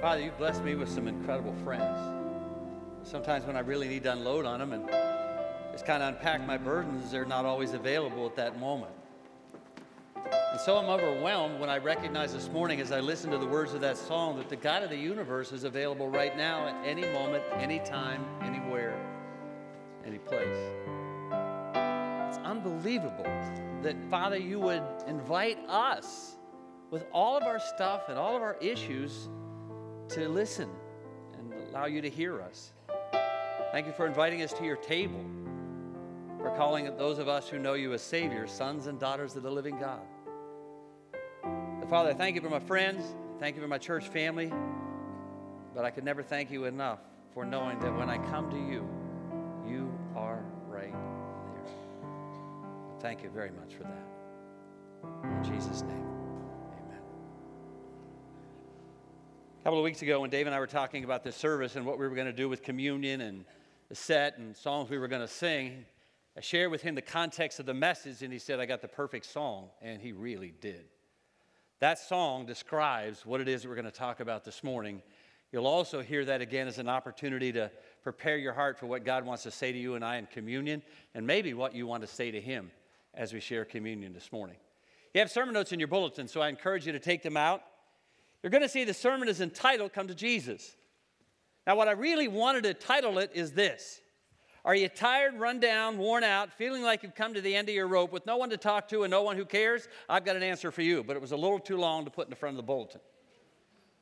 Father, you blessed me with some incredible friends. Sometimes when I really need to unload on them and just kind of unpack my burdens, they're not always available at that moment. And so I'm overwhelmed when I recognize this morning as I listen to the words of that song that the God of the universe is available right now at any moment, any time, anywhere, any place. It's unbelievable that, Father, you would invite us with all of our stuff and all of our issues to listen and allow you to hear us. Thank you for inviting us to your table, for calling those of us who know you as Savior, sons and daughters of the living God. Father, I thank you for my friends, thank you for my church family, but I could never thank you enough for knowing that when I come to you, you are right there. Thank you very much for that. In Jesus' name. A couple of weeks ago, when Dave and I were talking about this service and what we were going to do with communion and the set and songs we were going to sing, I shared with him the context of the message, and he said, I got the perfect song, and he really did. That song describes what it is that we're going to talk about this morning. You'll also hear that again as an opportunity to prepare your heart for what God wants to say to you and I in communion, and maybe what you want to say to Him as we share communion this morning. You have sermon notes in your bulletin, so I encourage you to take them out. You're going to see the sermon is entitled Come to Jesus. Now, what I really wanted to title it is this Are you tired, run down, worn out, feeling like you've come to the end of your rope with no one to talk to and no one who cares? I've got an answer for you, but it was a little too long to put in the front of the bulletin.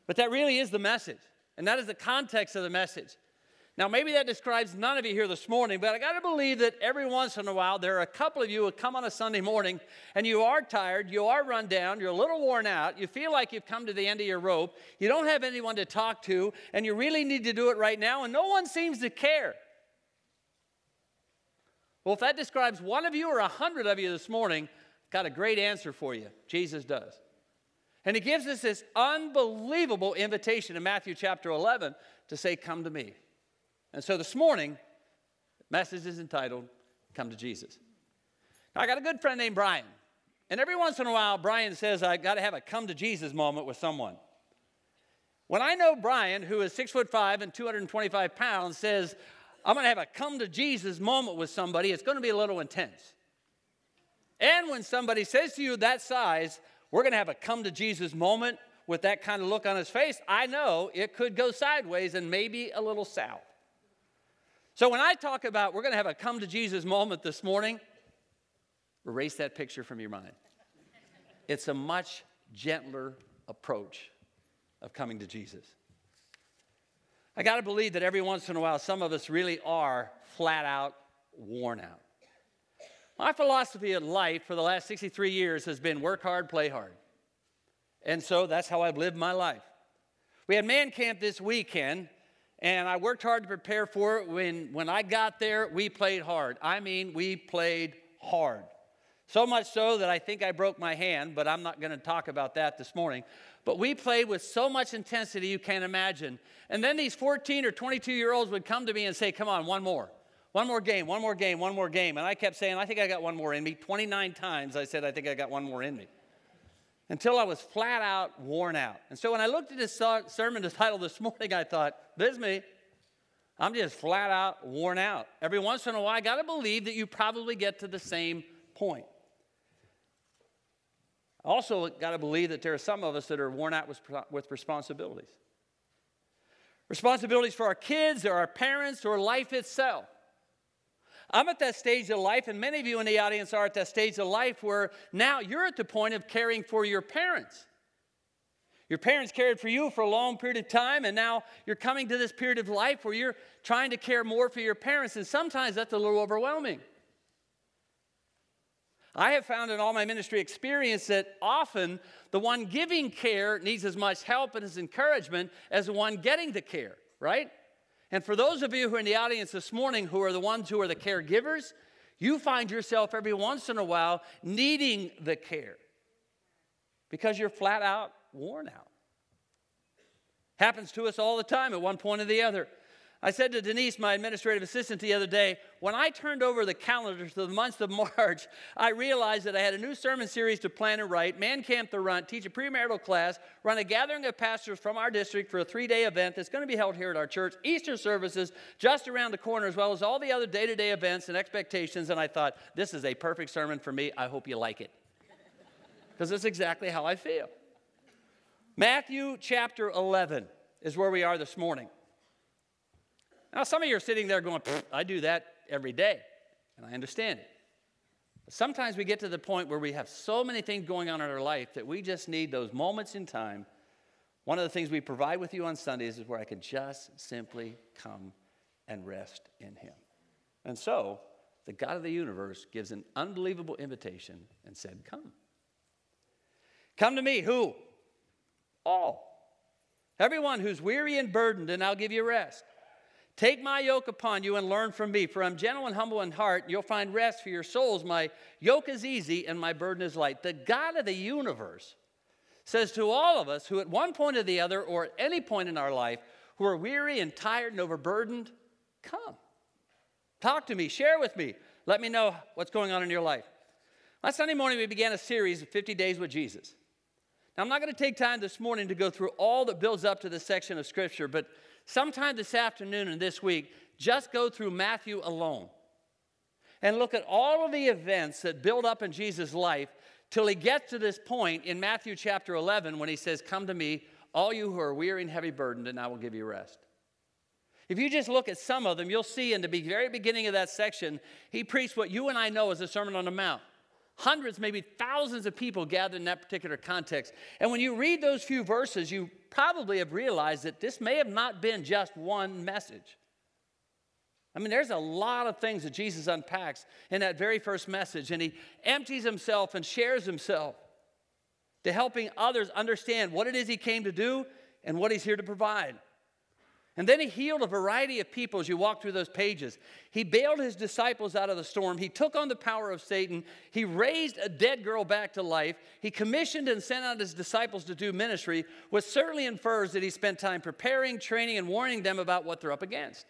But that really is the message, and that is the context of the message. Now, maybe that describes none of you here this morning, but I got to believe that every once in a while there are a couple of you who come on a Sunday morning and you are tired, you are run down, you're a little worn out, you feel like you've come to the end of your rope, you don't have anyone to talk to, and you really need to do it right now, and no one seems to care. Well, if that describes one of you or a hundred of you this morning, I've got a great answer for you. Jesus does. And he gives us this unbelievable invitation in Matthew chapter 11 to say, Come to me. And so this morning, the message is entitled Come to Jesus. Now, I got a good friend named Brian. And every once in a while, Brian says, I got to have a come to Jesus moment with someone. When I know Brian, who is six foot five and 225 pounds, says, I'm going to have a come to Jesus moment with somebody, it's going to be a little intense. And when somebody says to you that size, we're going to have a come to Jesus moment with that kind of look on his face, I know it could go sideways and maybe a little south. So when I talk about we're going to have a come to Jesus moment this morning, erase that picture from your mind. It's a much gentler approach of coming to Jesus. I got to believe that every once in a while, some of us really are flat out worn out. My philosophy in life for the last 63 years has been work hard, play hard. And so that's how I've lived my life. We had man camp this weekend, and I worked hard to prepare for it. When, when I got there, we played hard. I mean, we played hard. So much so that I think I broke my hand, but I'm not going to talk about that this morning. But we played with so much intensity you can't imagine. And then these 14 or 22 year olds would come to me and say, Come on, one more. One more game, one more game, one more game. And I kept saying, I think I got one more in me. 29 times I said, I think I got one more in me until I was flat out worn out. And so when I looked at this sermon title this morning, I thought, this is me. I'm just flat out worn out. Every once in a while, I got to believe that you probably get to the same point. Also, got to believe that there are some of us that are worn out with, with responsibilities. Responsibilities for our kids or our parents or life itself. I'm at that stage of life, and many of you in the audience are at that stage of life where now you're at the point of caring for your parents. Your parents cared for you for a long period of time, and now you're coming to this period of life where you're trying to care more for your parents, and sometimes that's a little overwhelming. I have found in all my ministry experience that often the one giving care needs as much help and as encouragement as the one getting the care, right? And for those of you who are in the audience this morning who are the ones who are the caregivers, you find yourself every once in a while needing the care because you're flat out worn out. Happens to us all the time at one point or the other. I said to Denise, my administrative assistant, the other day, when I turned over the calendar to the month of March, I realized that I had a new sermon series to plan and write, man camp the run, teach a premarital class, run a gathering of pastors from our district for a three day event that's going to be held here at our church, Easter services just around the corner, as well as all the other day to day events and expectations. And I thought, this is a perfect sermon for me. I hope you like it. Because that's exactly how I feel. Matthew chapter 11 is where we are this morning. Now, some of you are sitting there going, I do that every day, and I understand it. But sometimes we get to the point where we have so many things going on in our life that we just need those moments in time. One of the things we provide with you on Sundays is where I can just simply come and rest in Him. And so, the God of the universe gives an unbelievable invitation and said, Come. Come to me, who? All. Everyone who's weary and burdened, and I'll give you rest. Take my yoke upon you and learn from me, for I'm gentle and humble in heart, and you'll find rest for your souls. My yoke is easy and my burden is light. The God of the universe says to all of us who, at one point or the other, or at any point in our life, who are weary and tired and overburdened, come. Talk to me, share with me, let me know what's going on in your life. Last Sunday morning, we began a series of 50 Days with Jesus. Now, I'm not going to take time this morning to go through all that builds up to this section of Scripture, but sometime this afternoon and this week, just go through Matthew alone and look at all of the events that build up in Jesus' life till he gets to this point in Matthew chapter 11 when he says, Come to me, all you who are weary and heavy burdened, and I will give you rest. If you just look at some of them, you'll see in the very beginning of that section, he preached what you and I know as a Sermon on the Mount. Hundreds, maybe thousands of people gathered in that particular context. And when you read those few verses, you probably have realized that this may have not been just one message. I mean, there's a lot of things that Jesus unpacks in that very first message, and he empties himself and shares himself to helping others understand what it is he came to do and what he's here to provide. And then he healed a variety of people as you walk through those pages. He bailed his disciples out of the storm. He took on the power of Satan. He raised a dead girl back to life. He commissioned and sent out his disciples to do ministry, which certainly infers that he spent time preparing, training, and warning them about what they're up against.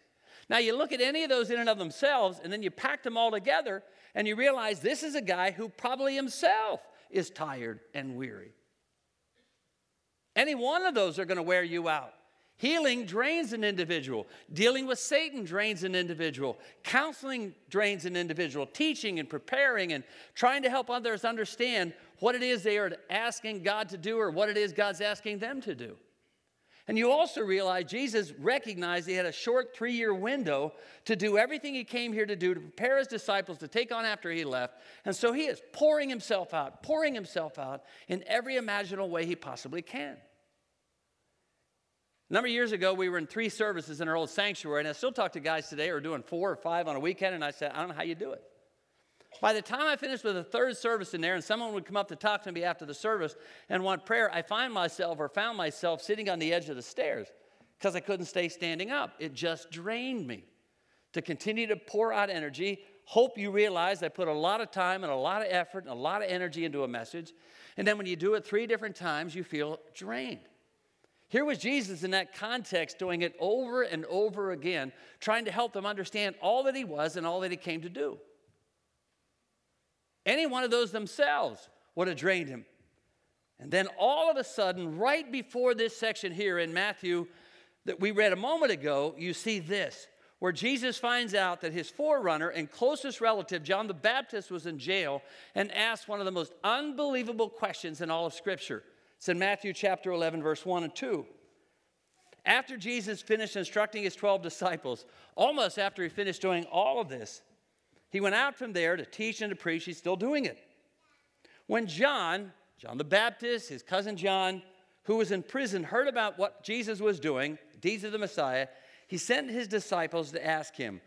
Now, you look at any of those in and of themselves, and then you pack them all together, and you realize this is a guy who probably himself is tired and weary. Any one of those are going to wear you out. Healing drains an individual. Dealing with Satan drains an individual. Counseling drains an individual. Teaching and preparing and trying to help others understand what it is they are asking God to do or what it is God's asking them to do. And you also realize Jesus recognized he had a short three year window to do everything he came here to do to prepare his disciples to take on after he left. And so he is pouring himself out, pouring himself out in every imaginable way he possibly can. A number of years ago, we were in three services in our old sanctuary, and I still talk to guys today who are doing four or five on a weekend, and I said, I don't know how you do it. By the time I finished with the third service in there, and someone would come up to talk to me after the service and want prayer, I find myself or found myself sitting on the edge of the stairs because I couldn't stay standing up. It just drained me to continue to pour out energy. Hope you realize I put a lot of time and a lot of effort and a lot of energy into a message. And then when you do it three different times, you feel drained. Here was Jesus in that context doing it over and over again, trying to help them understand all that he was and all that he came to do. Any one of those themselves would have drained him. And then all of a sudden, right before this section here in Matthew that we read a moment ago, you see this where Jesus finds out that his forerunner and closest relative, John the Baptist, was in jail and asked one of the most unbelievable questions in all of Scripture. It's in Matthew chapter 11, verse 1 and 2. After Jesus finished instructing his 12 disciples, almost after he finished doing all of this, he went out from there to teach and to preach. He's still doing it. When John, John the Baptist, his cousin John, who was in prison, heard about what Jesus was doing, deeds of the Messiah, he sent his disciples to ask him,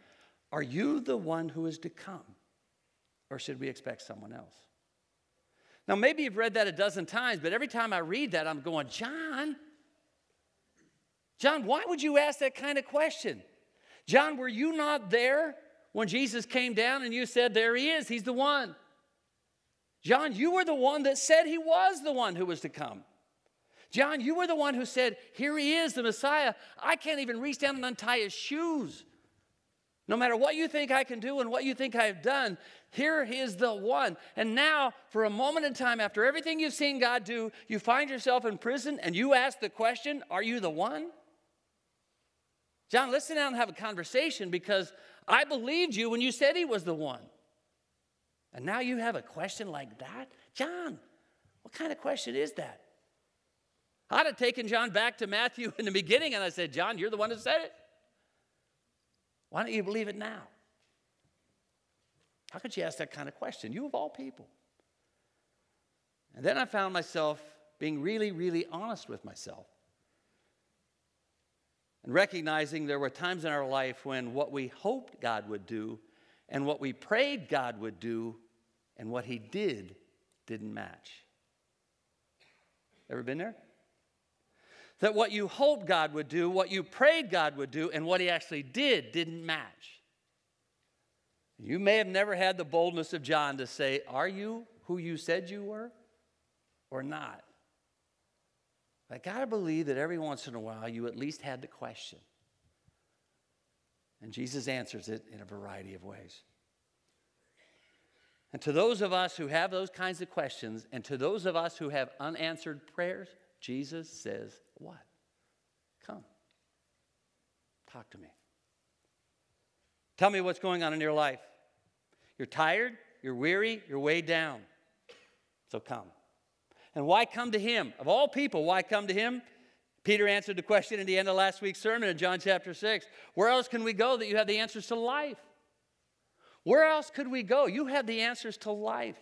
Are you the one who is to come? Or should we expect someone else? Now, maybe you've read that a dozen times, but every time I read that, I'm going, John, John, why would you ask that kind of question? John, were you not there when Jesus came down and you said, There he is, he's the one? John, you were the one that said he was the one who was to come. John, you were the one who said, Here he is, the Messiah. I can't even reach down and untie his shoes. No matter what you think I can do and what you think I've done, here is the one. And now, for a moment in time, after everything you've seen God do, you find yourself in prison and you ask the question, Are you the one? John, sit down and have a conversation because I believed you when you said he was the one. And now you have a question like that? John, what kind of question is that? I'd have taken John back to Matthew in the beginning and I said, John, you're the one who said it. Why don't you believe it now? How could you ask that kind of question? You of all people. And then I found myself being really, really honest with myself and recognizing there were times in our life when what we hoped God would do and what we prayed God would do and what He did didn't match. Ever been there? That what you hoped God would do, what you prayed God would do, and what He actually did didn't match. You may have never had the boldness of John to say, Are you who you said you were or not? But I got to believe that every once in a while you at least had the question. And Jesus answers it in a variety of ways. And to those of us who have those kinds of questions, and to those of us who have unanswered prayers, Jesus says, What? Come. Talk to me. Tell me what's going on in your life. You're tired, you're weary, you're weighed down. So come. And why come to him? Of all people, why come to him? Peter answered the question at the end of last week's sermon in John chapter 6. Where else can we go that you have the answers to life? Where else could we go? You have the answers to life.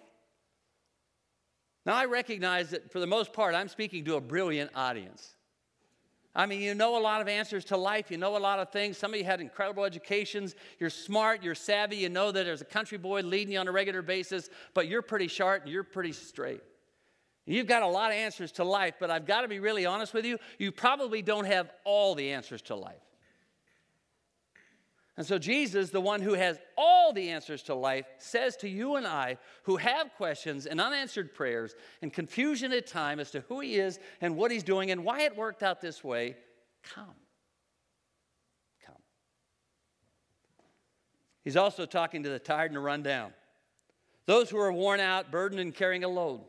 Now, I recognize that for the most part, I'm speaking to a brilliant audience. I mean, you know a lot of answers to life. You know a lot of things. Some of you had incredible educations. You're smart. You're savvy. You know that there's a country boy leading you on a regular basis, but you're pretty sharp and you're pretty straight. You've got a lot of answers to life, but I've got to be really honest with you. You probably don't have all the answers to life. And so, Jesus, the one who has all the answers to life, says to you and I, who have questions and unanswered prayers and confusion at time as to who He is and what He's doing and why it worked out this way, come. Come. He's also talking to the tired and the run down, those who are worn out, burdened, and carrying a load.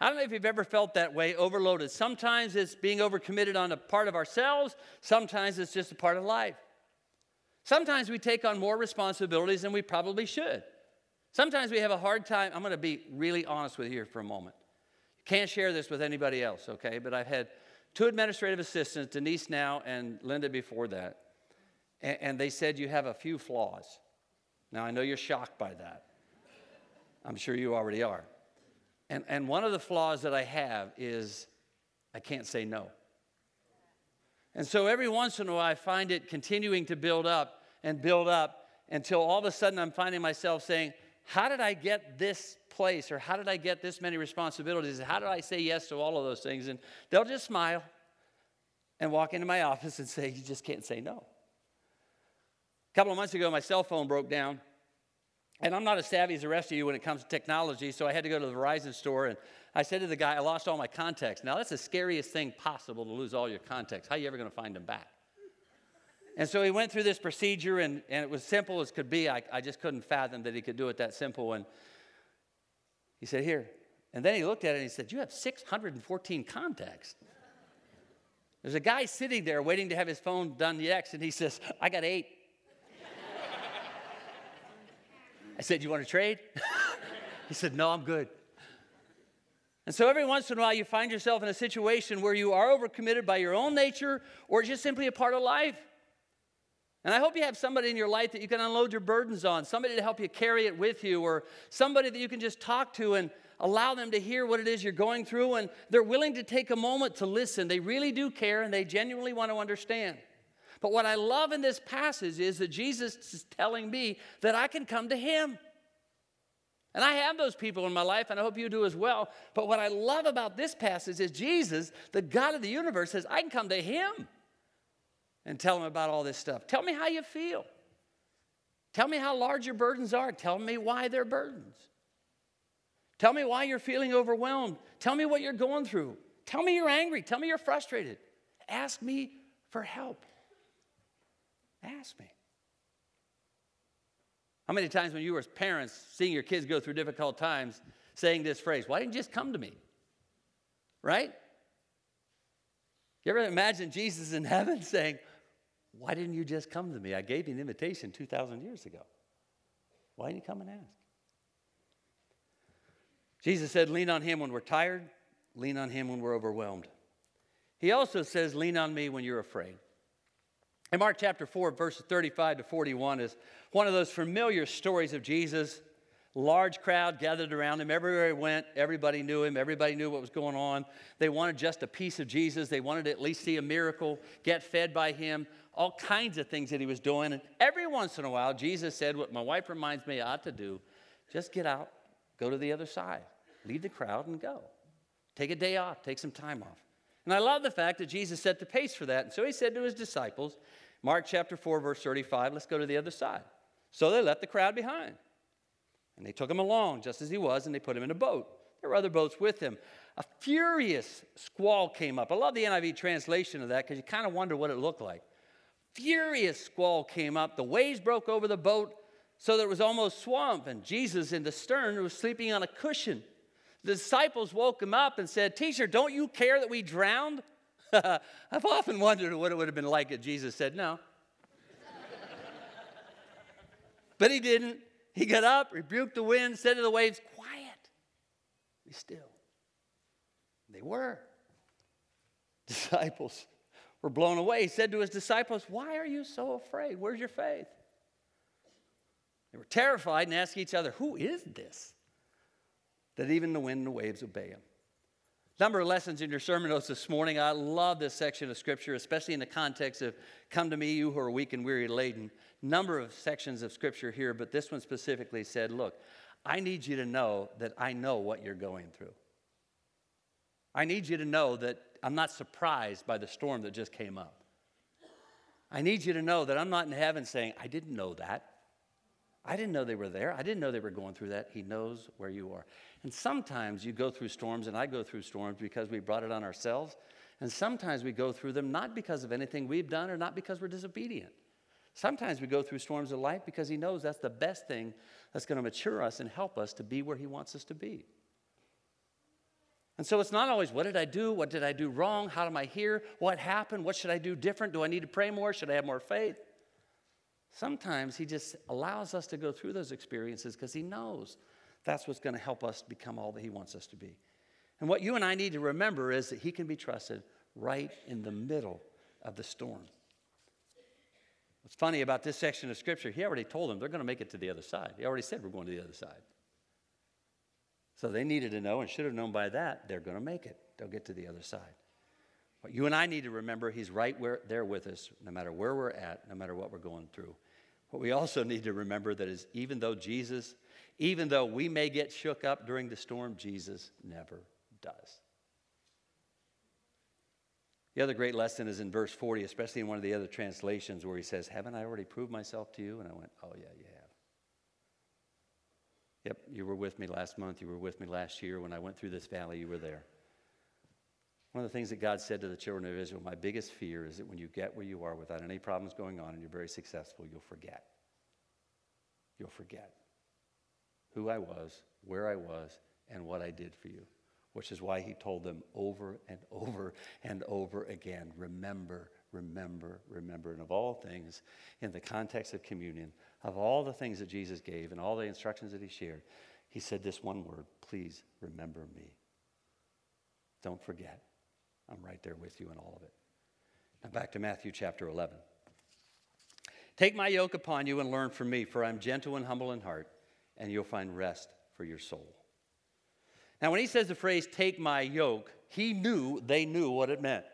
I don't know if you've ever felt that way, overloaded. Sometimes it's being overcommitted on a part of ourselves, sometimes it's just a part of life. Sometimes we take on more responsibilities than we probably should. Sometimes we have a hard time. I'm going to be really honest with you here for a moment. You Can't share this with anybody else, okay? But I've had two administrative assistants, Denise now and Linda before that, and, and they said you have a few flaws. Now, I know you're shocked by that. I'm sure you already are. And, and one of the flaws that I have is I can't say no. And so every once in a while, I find it continuing to build up and build up until all of a sudden I'm finding myself saying, How did I get this place? Or how did I get this many responsibilities? How did I say yes to all of those things? And they'll just smile and walk into my office and say, You just can't say no. A couple of months ago, my cell phone broke down. And I'm not as savvy as the rest of you when it comes to technology, so I had to go to the Verizon store and I said to the guy, I lost all my contacts. Now, that's the scariest thing possible to lose all your contacts. How are you ever going to find them back? And so he went through this procedure, and, and it was simple as could be. I, I just couldn't fathom that he could do it that simple. And he said, Here. And then he looked at it and he said, You have 614 contacts. There's a guy sitting there waiting to have his phone done next, and he says, I got eight. I said, You want to trade? he said, No, I'm good. And so every once in a while, you find yourself in a situation where you are overcommitted by your own nature or just simply a part of life. And I hope you have somebody in your life that you can unload your burdens on, somebody to help you carry it with you, or somebody that you can just talk to and allow them to hear what it is you're going through. And they're willing to take a moment to listen. They really do care and they genuinely want to understand. But what I love in this passage is that Jesus is telling me that I can come to Him. And I have those people in my life, and I hope you do as well. But what I love about this passage is Jesus, the God of the universe, says, I can come to Him and tell Him about all this stuff. Tell me how you feel. Tell me how large your burdens are. Tell me why they're burdens. Tell me why you're feeling overwhelmed. Tell me what you're going through. Tell me you're angry. Tell me you're frustrated. Ask me for help. Ask me. Many times when you were parents seeing your kids go through difficult times saying this phrase, why didn't you just come to me? Right? You ever imagine Jesus in heaven saying, Why didn't you just come to me? I gave you an invitation 2,000 years ago. Why didn't you come and ask? Jesus said, Lean on him when we're tired, lean on him when we're overwhelmed. He also says, Lean on me when you're afraid. In Mark chapter 4, verses 35 to 41 is one of those familiar stories of Jesus. Large crowd gathered around him. Everywhere he went, everybody knew him. Everybody knew what was going on. They wanted just a piece of Jesus. They wanted to at least see a miracle, get fed by him, all kinds of things that he was doing. And every once in a while, Jesus said, What my wife reminds me I ought to do, just get out, go to the other side, leave the crowd, and go. Take a day off, take some time off. And I love the fact that Jesus set the pace for that. And so he said to his disciples, Mark chapter 4, verse 35. Let's go to the other side. So they left the crowd behind. And they took him along just as he was, and they put him in a boat. There were other boats with him. A furious squall came up. I love the NIV translation of that because you kind of wonder what it looked like. Furious squall came up. The waves broke over the boat so that it was almost swamp, and Jesus in the stern was sleeping on a cushion. The disciples woke him up and said, Teacher, don't you care that we drowned? I've often wondered what it would have been like if Jesus said no. but he didn't. He got up, rebuked the wind, said to the waves, Quiet, be still. They were. Disciples were blown away. He said to his disciples, Why are you so afraid? Where's your faith? They were terrified and asked each other, Who is this? That even the wind and the waves obey him. Number of lessons in your sermon notes this morning. I love this section of scripture, especially in the context of come to me, you who are weak and weary laden. Number of sections of scripture here, but this one specifically said, Look, I need you to know that I know what you're going through. I need you to know that I'm not surprised by the storm that just came up. I need you to know that I'm not in heaven saying, I didn't know that. I didn't know they were there. I didn't know they were going through that. He knows where you are. And sometimes you go through storms, and I go through storms because we brought it on ourselves. And sometimes we go through them not because of anything we've done or not because we're disobedient. Sometimes we go through storms of life because He knows that's the best thing that's going to mature us and help us to be where He wants us to be. And so it's not always what did I do? What did I do wrong? How am I here? What happened? What should I do different? Do I need to pray more? Should I have more faith? Sometimes He just allows us to go through those experiences because He knows that's what's going to help us become all that He wants us to be. And what you and I need to remember is that He can be trusted right in the middle of the storm. What's funny about this section of Scripture, He already told them they're going to make it to the other side. He already said we're going to the other side. So they needed to know and should have known by that they're going to make it. They'll get to the other side. What you and I need to remember, He's right where, there with us, no matter where we're at, no matter what we're going through. What we also need to remember that is even though Jesus, even though we may get shook up during the storm, Jesus never does. The other great lesson is in verse 40, especially in one of the other translations where he says, Haven't I already proved myself to you? And I went, Oh, yeah, you have. Yep, you were with me last month. You were with me last year. When I went through this valley, you were there. One of the things that God said to the children of Israel, my biggest fear is that when you get where you are without any problems going on and you're very successful, you'll forget. You'll forget who I was, where I was, and what I did for you, which is why he told them over and over and over again remember, remember, remember. And of all things, in the context of communion, of all the things that Jesus gave and all the instructions that he shared, he said this one word please remember me. Don't forget. I'm right there with you in all of it. Now back to Matthew chapter 11. Take my yoke upon you and learn from me, for I'm gentle and humble in heart, and you'll find rest for your soul. Now, when he says the phrase, take my yoke, he knew they knew what it meant.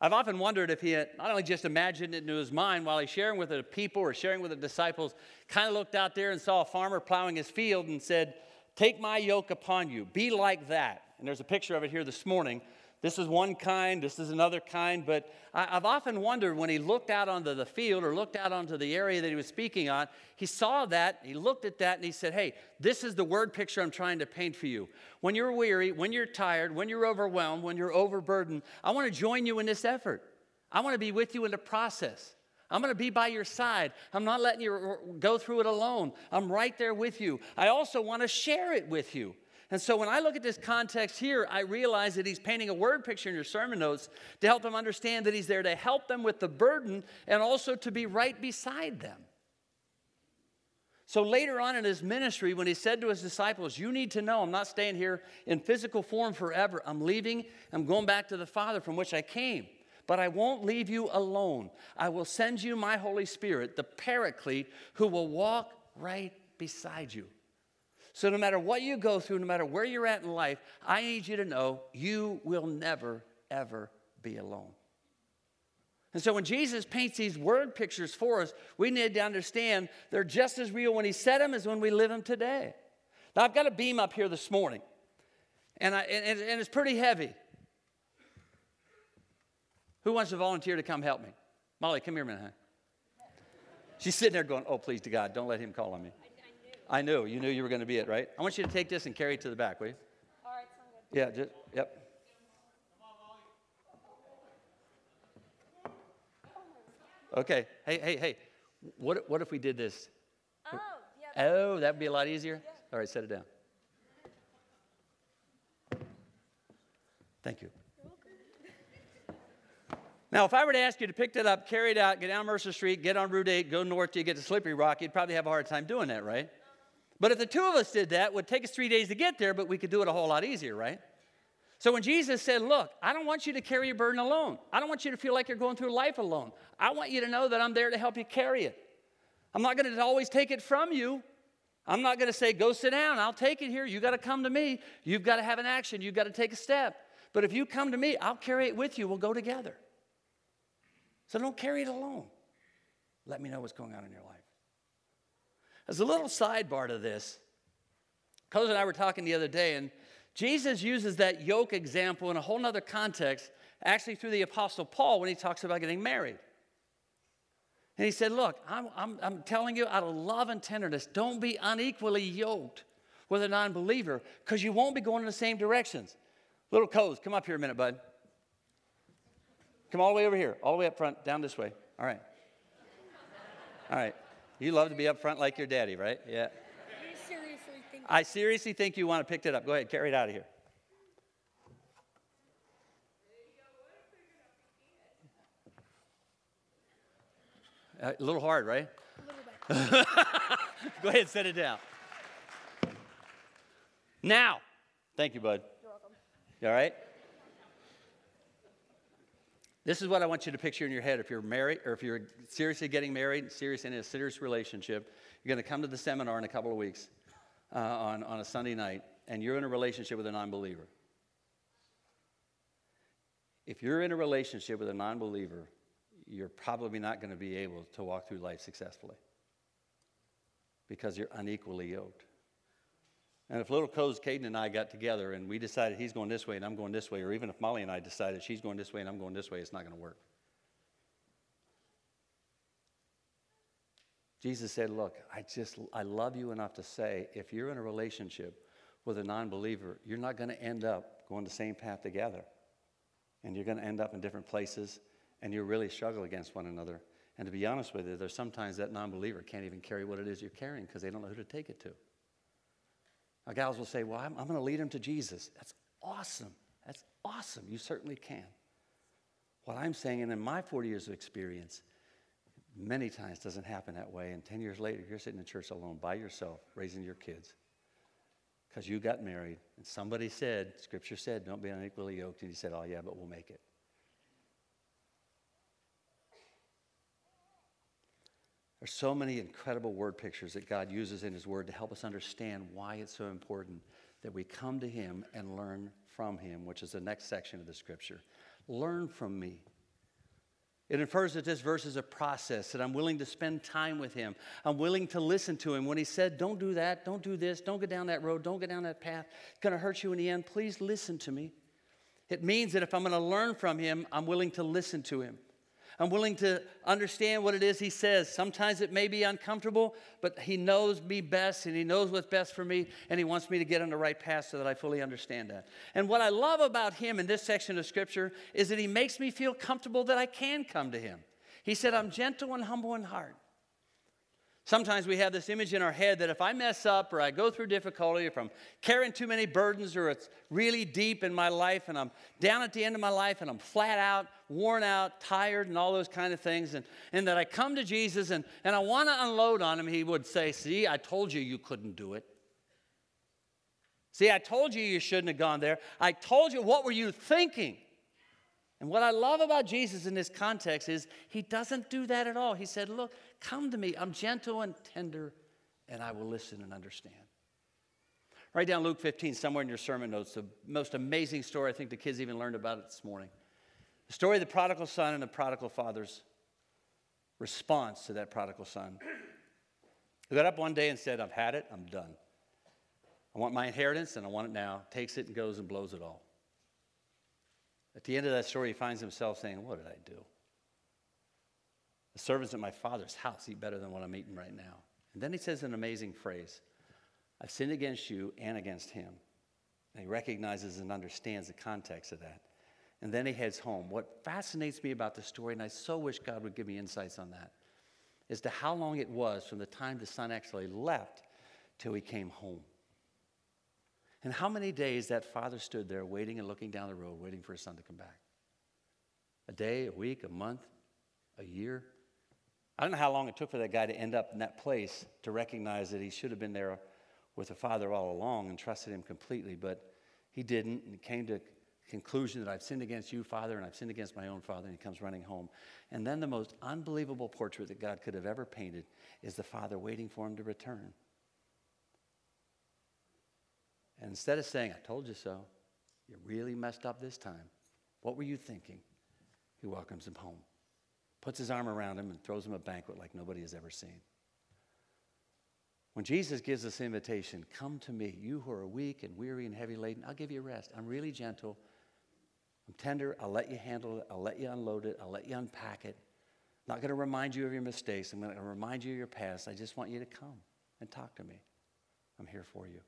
I've often wondered if he had not only just imagined it in his mind while he's sharing with the people or sharing with the disciples, kind of looked out there and saw a farmer plowing his field and said, Take my yoke upon you, be like that and there's a picture of it here this morning. This is one kind, this is another kind, but I, have often wondered when he looked out onto the field or looked out onto the area that he was speaking on, he saw that, he looked at that, and he said, Hey, this is the word picture I'm trying to paint for you. When you're weary, when you're tired, when you're overwhelmed, when you're overburdened, I want to join you in this effort. I want to be with you in the process. I'm going to be by your side. I'm not letting you go through it alone. I'm right there with you. I also want to share it with you. And so when I look at this context here, I realize that he's painting a word picture in your sermon notes to help them understand that he's there to help them with the burden and also to be right beside them. So later on in his ministry, when he said to his disciples, You need to know I'm not staying here in physical form forever. I'm leaving, I'm going back to the Father from which I came. But I won't leave you alone. I will send you my Holy Spirit, the Paraclete, who will walk right beside you. So, no matter what you go through, no matter where you're at in life, I need you to know you will never, ever be alone. And so, when Jesus paints these word pictures for us, we need to understand they're just as real when He said them as when we live them today. Now, I've got a beam up here this morning, and, I, and, and it's pretty heavy. Who wants to volunteer to come help me? Molly, come here a minute, huh? She's sitting there going, Oh, please to God, don't let him call on me. I knew. You knew you were going to be it, right? I want you to take this and carry it to the back, will you? All right. Yeah, just, yep. Okay. Hey, hey, hey. What, what if we did this? Oh, yeah. Oh, that'd be a lot easier? Yeah. All right, set it down. Thank you. Now, if I were to ask you to pick that up, carry it out, get down Mercer Street, get on Route 8, go north till you get to Slippery Rock, you'd probably have a hard time doing that, right? But if the two of us did that, it would take us three days to get there, but we could do it a whole lot easier, right? So when Jesus said, Look, I don't want you to carry your burden alone. I don't want you to feel like you're going through life alone. I want you to know that I'm there to help you carry it. I'm not going to always take it from you. I'm not going to say, Go sit down. I'll take it here. You got to come to me. You've got to have an action. You've got to take a step. But if you come to me, I'll carry it with you. We'll go together. So don't carry it alone. Let me know what's going on in your life. As a little sidebar to this, Coz and I were talking the other day, and Jesus uses that yoke example in a whole other context, actually through the Apostle Paul when he talks about getting married. And he said, Look, I'm, I'm, I'm telling you out of love and tenderness, don't be unequally yoked with a non believer because you won't be going in the same directions. Little Coz, come up here a minute, bud. Come all the way over here, all the way up front, down this way. All right. All right. You love to be up front like your daddy, right? Yeah. Seriously I seriously think you want to pick it up. Go ahead, carry it out of here. Uh, a little hard, right? A little bit. Go ahead, set it down. Now, thank you, bud. You're welcome. You all right? This is what I want you to picture in your head. If you're married, or if you're seriously getting married, serious in a serious relationship, you're going to come to the seminar in a couple of weeks uh, on, on a Sunday night, and you're in a relationship with a non believer. If you're in a relationship with a non believer, you're probably not going to be able to walk through life successfully because you're unequally yoked. And if little Coz, Caden, and I got together and we decided he's going this way and I'm going this way, or even if Molly and I decided she's going this way and I'm going this way, it's not going to work. Jesus said, Look, I just, I love you enough to say if you're in a relationship with a non believer, you're not going to end up going the same path together. And you're going to end up in different places and you really struggle against one another. And to be honest with you, there's sometimes that non believer can't even carry what it is you're carrying because they don't know who to take it to. Our gals will say, Well, I'm, I'm going to lead them to Jesus. That's awesome. That's awesome. You certainly can. What I'm saying, and in my 40 years of experience, many times doesn't happen that way. And 10 years later, you're sitting in church alone by yourself, raising your kids. Because you got married, and somebody said, Scripture said, don't be unequally yoked. And he said, Oh, yeah, but we'll make it. There's so many incredible word pictures that God uses in His Word to help us understand why it's so important that we come to Him and learn from Him, which is the next section of the Scripture. Learn from me. It infers that this verse is a process, that I'm willing to spend time with Him. I'm willing to listen to Him. When He said, Don't do that, don't do this, don't go down that road, don't go down that path, it's going to hurt you in the end, please listen to me. It means that if I'm going to learn from him, I'm willing to listen to him. I'm willing to understand what it is he says. Sometimes it may be uncomfortable, but he knows me best and he knows what's best for me, and he wants me to get on the right path so that I fully understand that. And what I love about him in this section of scripture is that he makes me feel comfortable that I can come to him. He said, I'm gentle and humble in heart. Sometimes we have this image in our head that if I mess up or I go through difficulty, if I'm carrying too many burdens or it's really deep in my life and I'm down at the end of my life and I'm flat out, worn out, tired, and all those kind of things, and, and that I come to Jesus and, and I want to unload on him, he would say, See, I told you you couldn't do it. See, I told you you shouldn't have gone there. I told you, what were you thinking? And what I love about Jesus in this context is he doesn't do that at all. He said, Look, come to me. I'm gentle and tender, and I will listen and understand. Write down Luke 15 somewhere in your sermon notes, the most amazing story. I think the kids even learned about it this morning. The story of the prodigal son and the prodigal father's response to that prodigal son. He got up one day and said, I've had it, I'm done. I want my inheritance and I want it now. Takes it and goes and blows it all. At the end of that story, he finds himself saying, What did I do? The servants at my father's house eat better than what I'm eating right now. And then he says an amazing phrase I've sinned against you and against him. And he recognizes and understands the context of that. And then he heads home. What fascinates me about the story, and I so wish God would give me insights on that, is to how long it was from the time the son actually left till he came home. And how many days that father stood there waiting and looking down the road, waiting for his son to come back? A day, a week, a month, a year? I don't know how long it took for that guy to end up in that place to recognize that he should have been there with the father all along and trusted him completely, but he didn't and came to conclusion that I've sinned against you, Father, and I've sinned against my own father, and he comes running home. And then the most unbelievable portrait that God could have ever painted is the father waiting for him to return. And instead of saying, I told you so, you really messed up this time. What were you thinking? He welcomes him home, puts his arm around him, and throws him a banquet like nobody has ever seen. When Jesus gives this invitation, come to me, you who are weak and weary and heavy laden, I'll give you rest. I'm really gentle. I'm tender. I'll let you handle it. I'll let you unload it. I'll let you unpack it. I'm not going to remind you of your mistakes. I'm going to remind you of your past. I just want you to come and talk to me. I'm here for you.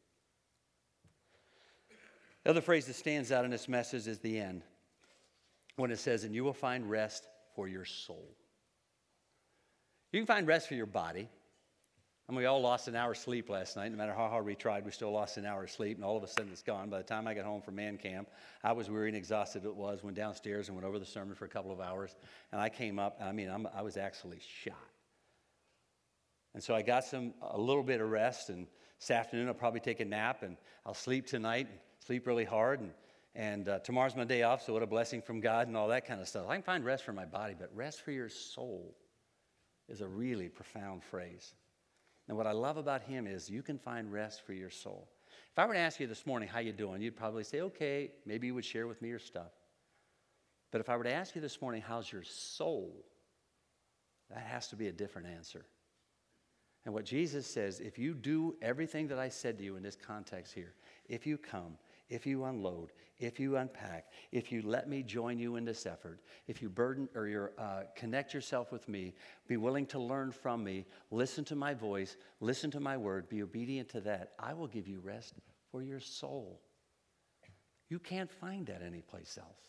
The other phrase that stands out in this message is the end, when it says, And you will find rest for your soul. You can find rest for your body. And we all lost an hour's sleep last night. No matter how hard we tried, we still lost an hour's sleep, and all of a sudden it's gone. By the time I got home from man camp, I was weary and exhausted. It was. Went downstairs and went over the sermon for a couple of hours, and I came up. I mean, I'm, I was actually shot. And so I got some a little bit of rest, and this afternoon I'll probably take a nap, and I'll sleep tonight sleep really hard, and, and uh, tomorrow's my day off, so what a blessing from God and all that kind of stuff. I can find rest for my body, but rest for your soul is a really profound phrase. And what I love about him is you can find rest for your soul. If I were to ask you this morning how you doing, you'd probably say, okay, maybe you would share with me your stuff. But if I were to ask you this morning, how's your soul? That has to be a different answer. And what Jesus says, if you do everything that I said to you in this context here, if you come, if you unload, if you unpack, if you let me join you in this effort, if you burden or you uh, connect yourself with me, be willing to learn from me, listen to my voice, listen to my word, be obedient to that, I will give you rest for your soul. You can't find that anyplace else.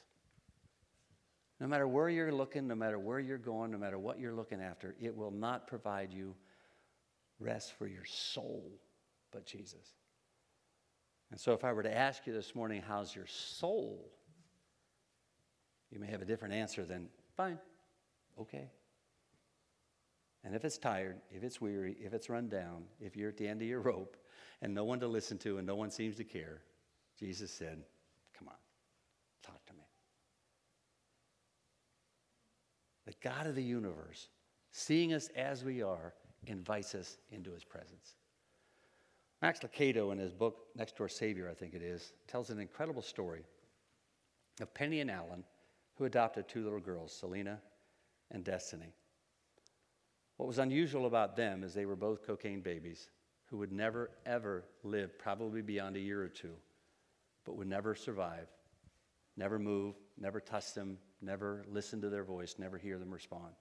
No matter where you're looking, no matter where you're going, no matter what you're looking after, it will not provide you rest for your soul but Jesus. And so, if I were to ask you this morning, how's your soul? You may have a different answer than, fine, okay. And if it's tired, if it's weary, if it's run down, if you're at the end of your rope and no one to listen to and no one seems to care, Jesus said, Come on, talk to me. The God of the universe, seeing us as we are, invites us into his presence. Max Lucado, in his book Next Door Savior, I think it is, tells an incredible story of Penny and Alan, who adopted two little girls, Selena and Destiny. What was unusual about them is they were both cocaine babies who would never, ever live, probably beyond a year or two, but would never survive never move, never touch them, never listen to their voice, never hear them respond.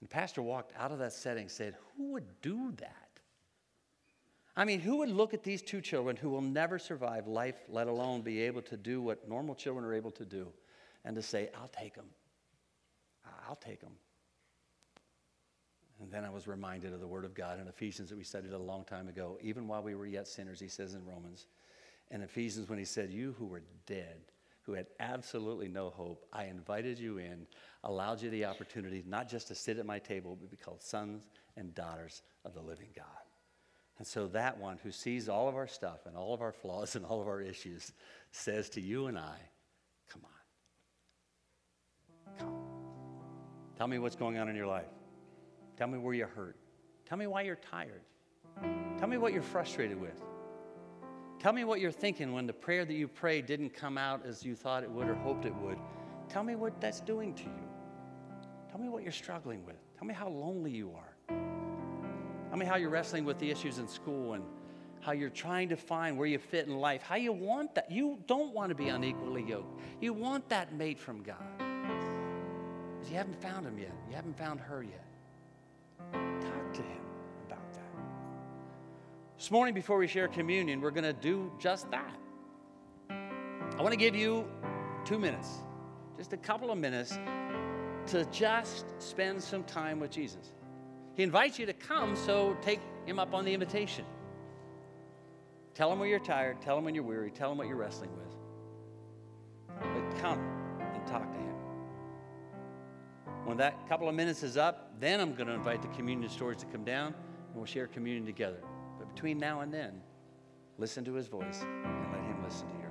And the pastor walked out of that setting said, Who would do that? I mean, who would look at these two children who will never survive life, let alone be able to do what normal children are able to do, and to say, I'll take them? I'll take them. And then I was reminded of the Word of God in Ephesians that we studied a long time ago. Even while we were yet sinners, he says in Romans, in Ephesians, when he said, You who were dead, who had absolutely no hope, I invited you in, allowed you the opportunity not just to sit at my table, but be called sons and daughters of the living God. And so that one who sees all of our stuff and all of our flaws and all of our issues says to you and I, Come on. Come. Tell me what's going on in your life. Tell me where you're hurt. Tell me why you're tired. Tell me what you're frustrated with. Tell me what you're thinking when the prayer that you prayed didn't come out as you thought it would or hoped it would. Tell me what that's doing to you. Tell me what you're struggling with. Tell me how lonely you are. Tell me how you're wrestling with the issues in school and how you're trying to find where you fit in life, how you want that. You don't want to be unequally yoked. You want that mate from God. Because you haven't found him yet. You haven't found her yet. Talk to him about that. This morning, before we share communion, we're going to do just that. I want to give you two minutes, just a couple of minutes, to just spend some time with Jesus. He invites you to come, so take him up on the invitation. Tell him when you're tired, tell him when you're weary, tell him what you're wrestling with. But come and talk to him. When that couple of minutes is up, then I'm going to invite the communion stewards to come down and we'll share communion together. But between now and then, listen to his voice and let him listen to you.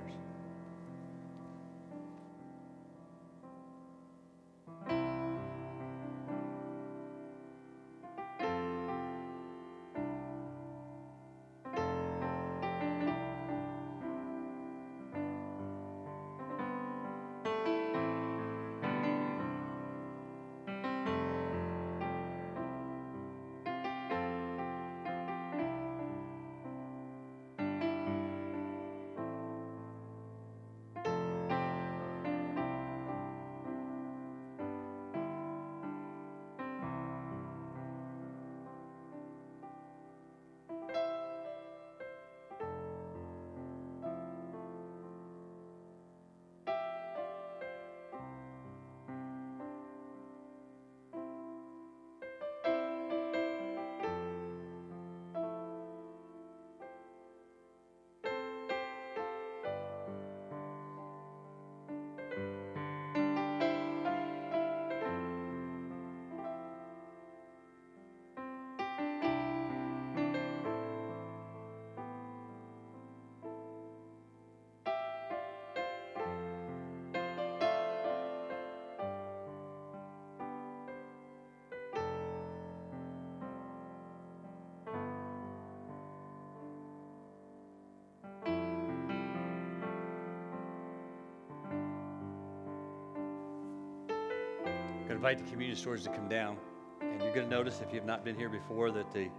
Invite the communion stewards to come down. And you're going to notice, if you've not been here before, that the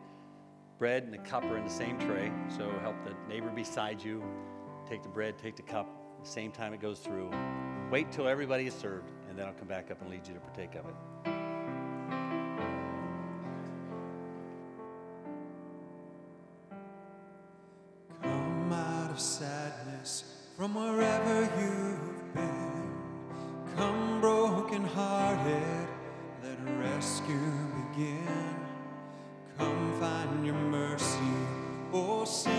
bread and the cup are in the same tray. So help the neighbor beside you take the bread, take the cup, the same time it goes through. Wait till everybody is served, and then I'll come back up and lead you to partake of it. Come out of sadness from wherever. Come broken hearted, let rescue begin. Come find your mercy, oh sinner,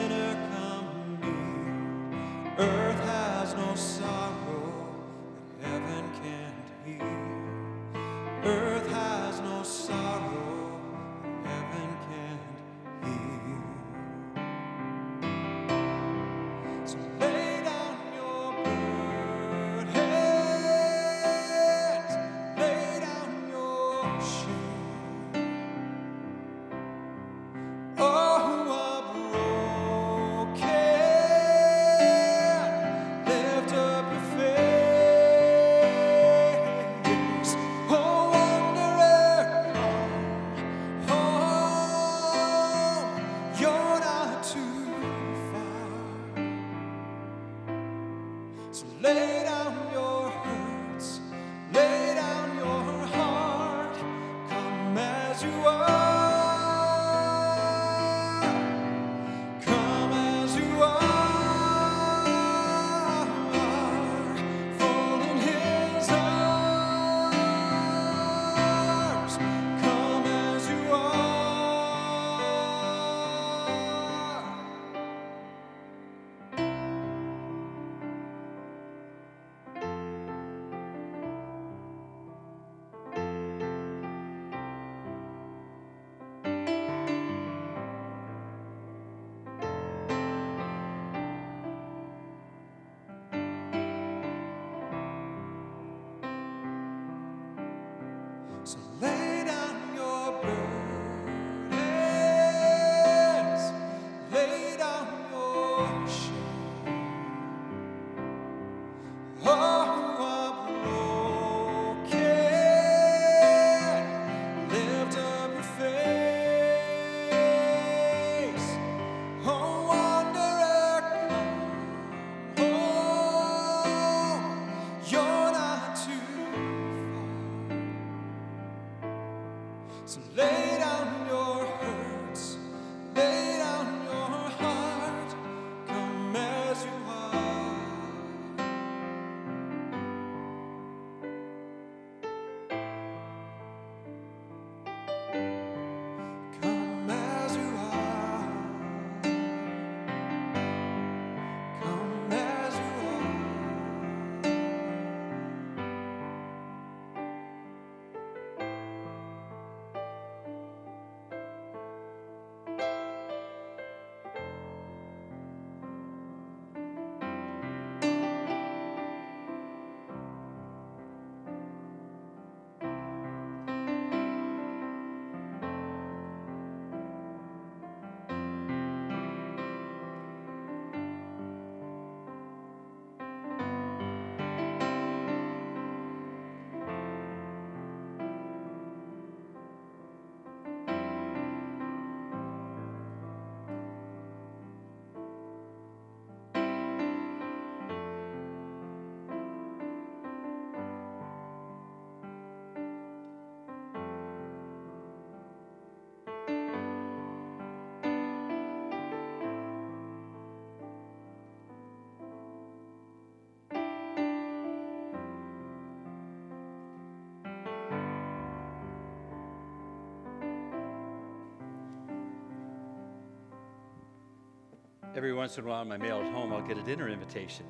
Every once in a while in my mail at home, I'll get a dinner invitation.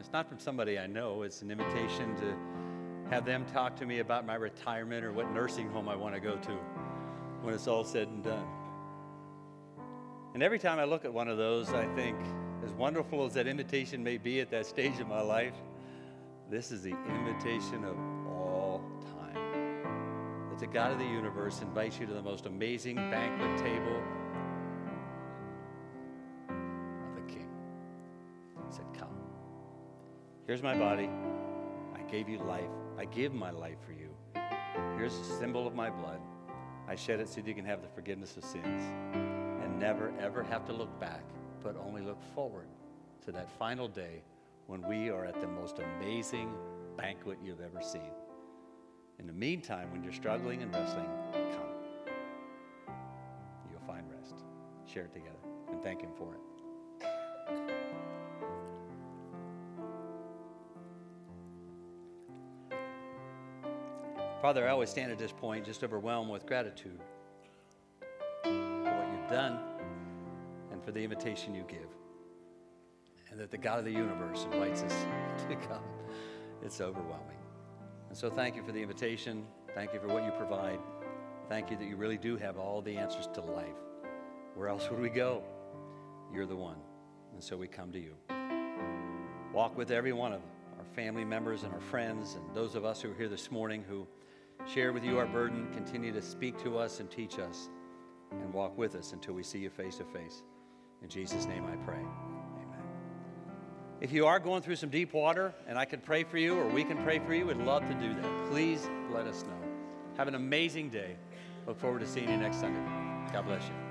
It's not from somebody I know, it's an invitation to have them talk to me about my retirement or what nursing home I want to go to when it's all said and done. And every time I look at one of those, I think, as wonderful as that invitation may be at that stage of my life, this is the invitation of all time. That the God of the universe invites you to the most amazing banquet table Here's my body. I gave you life. I give my life for you. Here's a symbol of my blood. I shed it so that you can have the forgiveness of sins and never, ever have to look back, but only look forward to that final day when we are at the most amazing banquet you've ever seen. In the meantime, when you're struggling and wrestling, come. You'll find rest. Share it together and thank Him for it. Father, I always stand at this point just overwhelmed with gratitude for what you've done and for the invitation you give. And that the God of the universe invites us to come. It's overwhelming. And so thank you for the invitation. Thank you for what you provide. Thank you that you really do have all the answers to life. Where else would we go? You're the one. And so we come to you. Walk with every one of our family members and our friends and those of us who are here this morning who share with you our burden. Continue to speak to us and teach us and walk with us until we see you face to face. In Jesus' name I pray. Amen. If you are going through some deep water and I can pray for you or we can pray for you, we'd love to do that. Please let us know. Have an amazing day. Look forward to seeing you next Sunday. God bless you.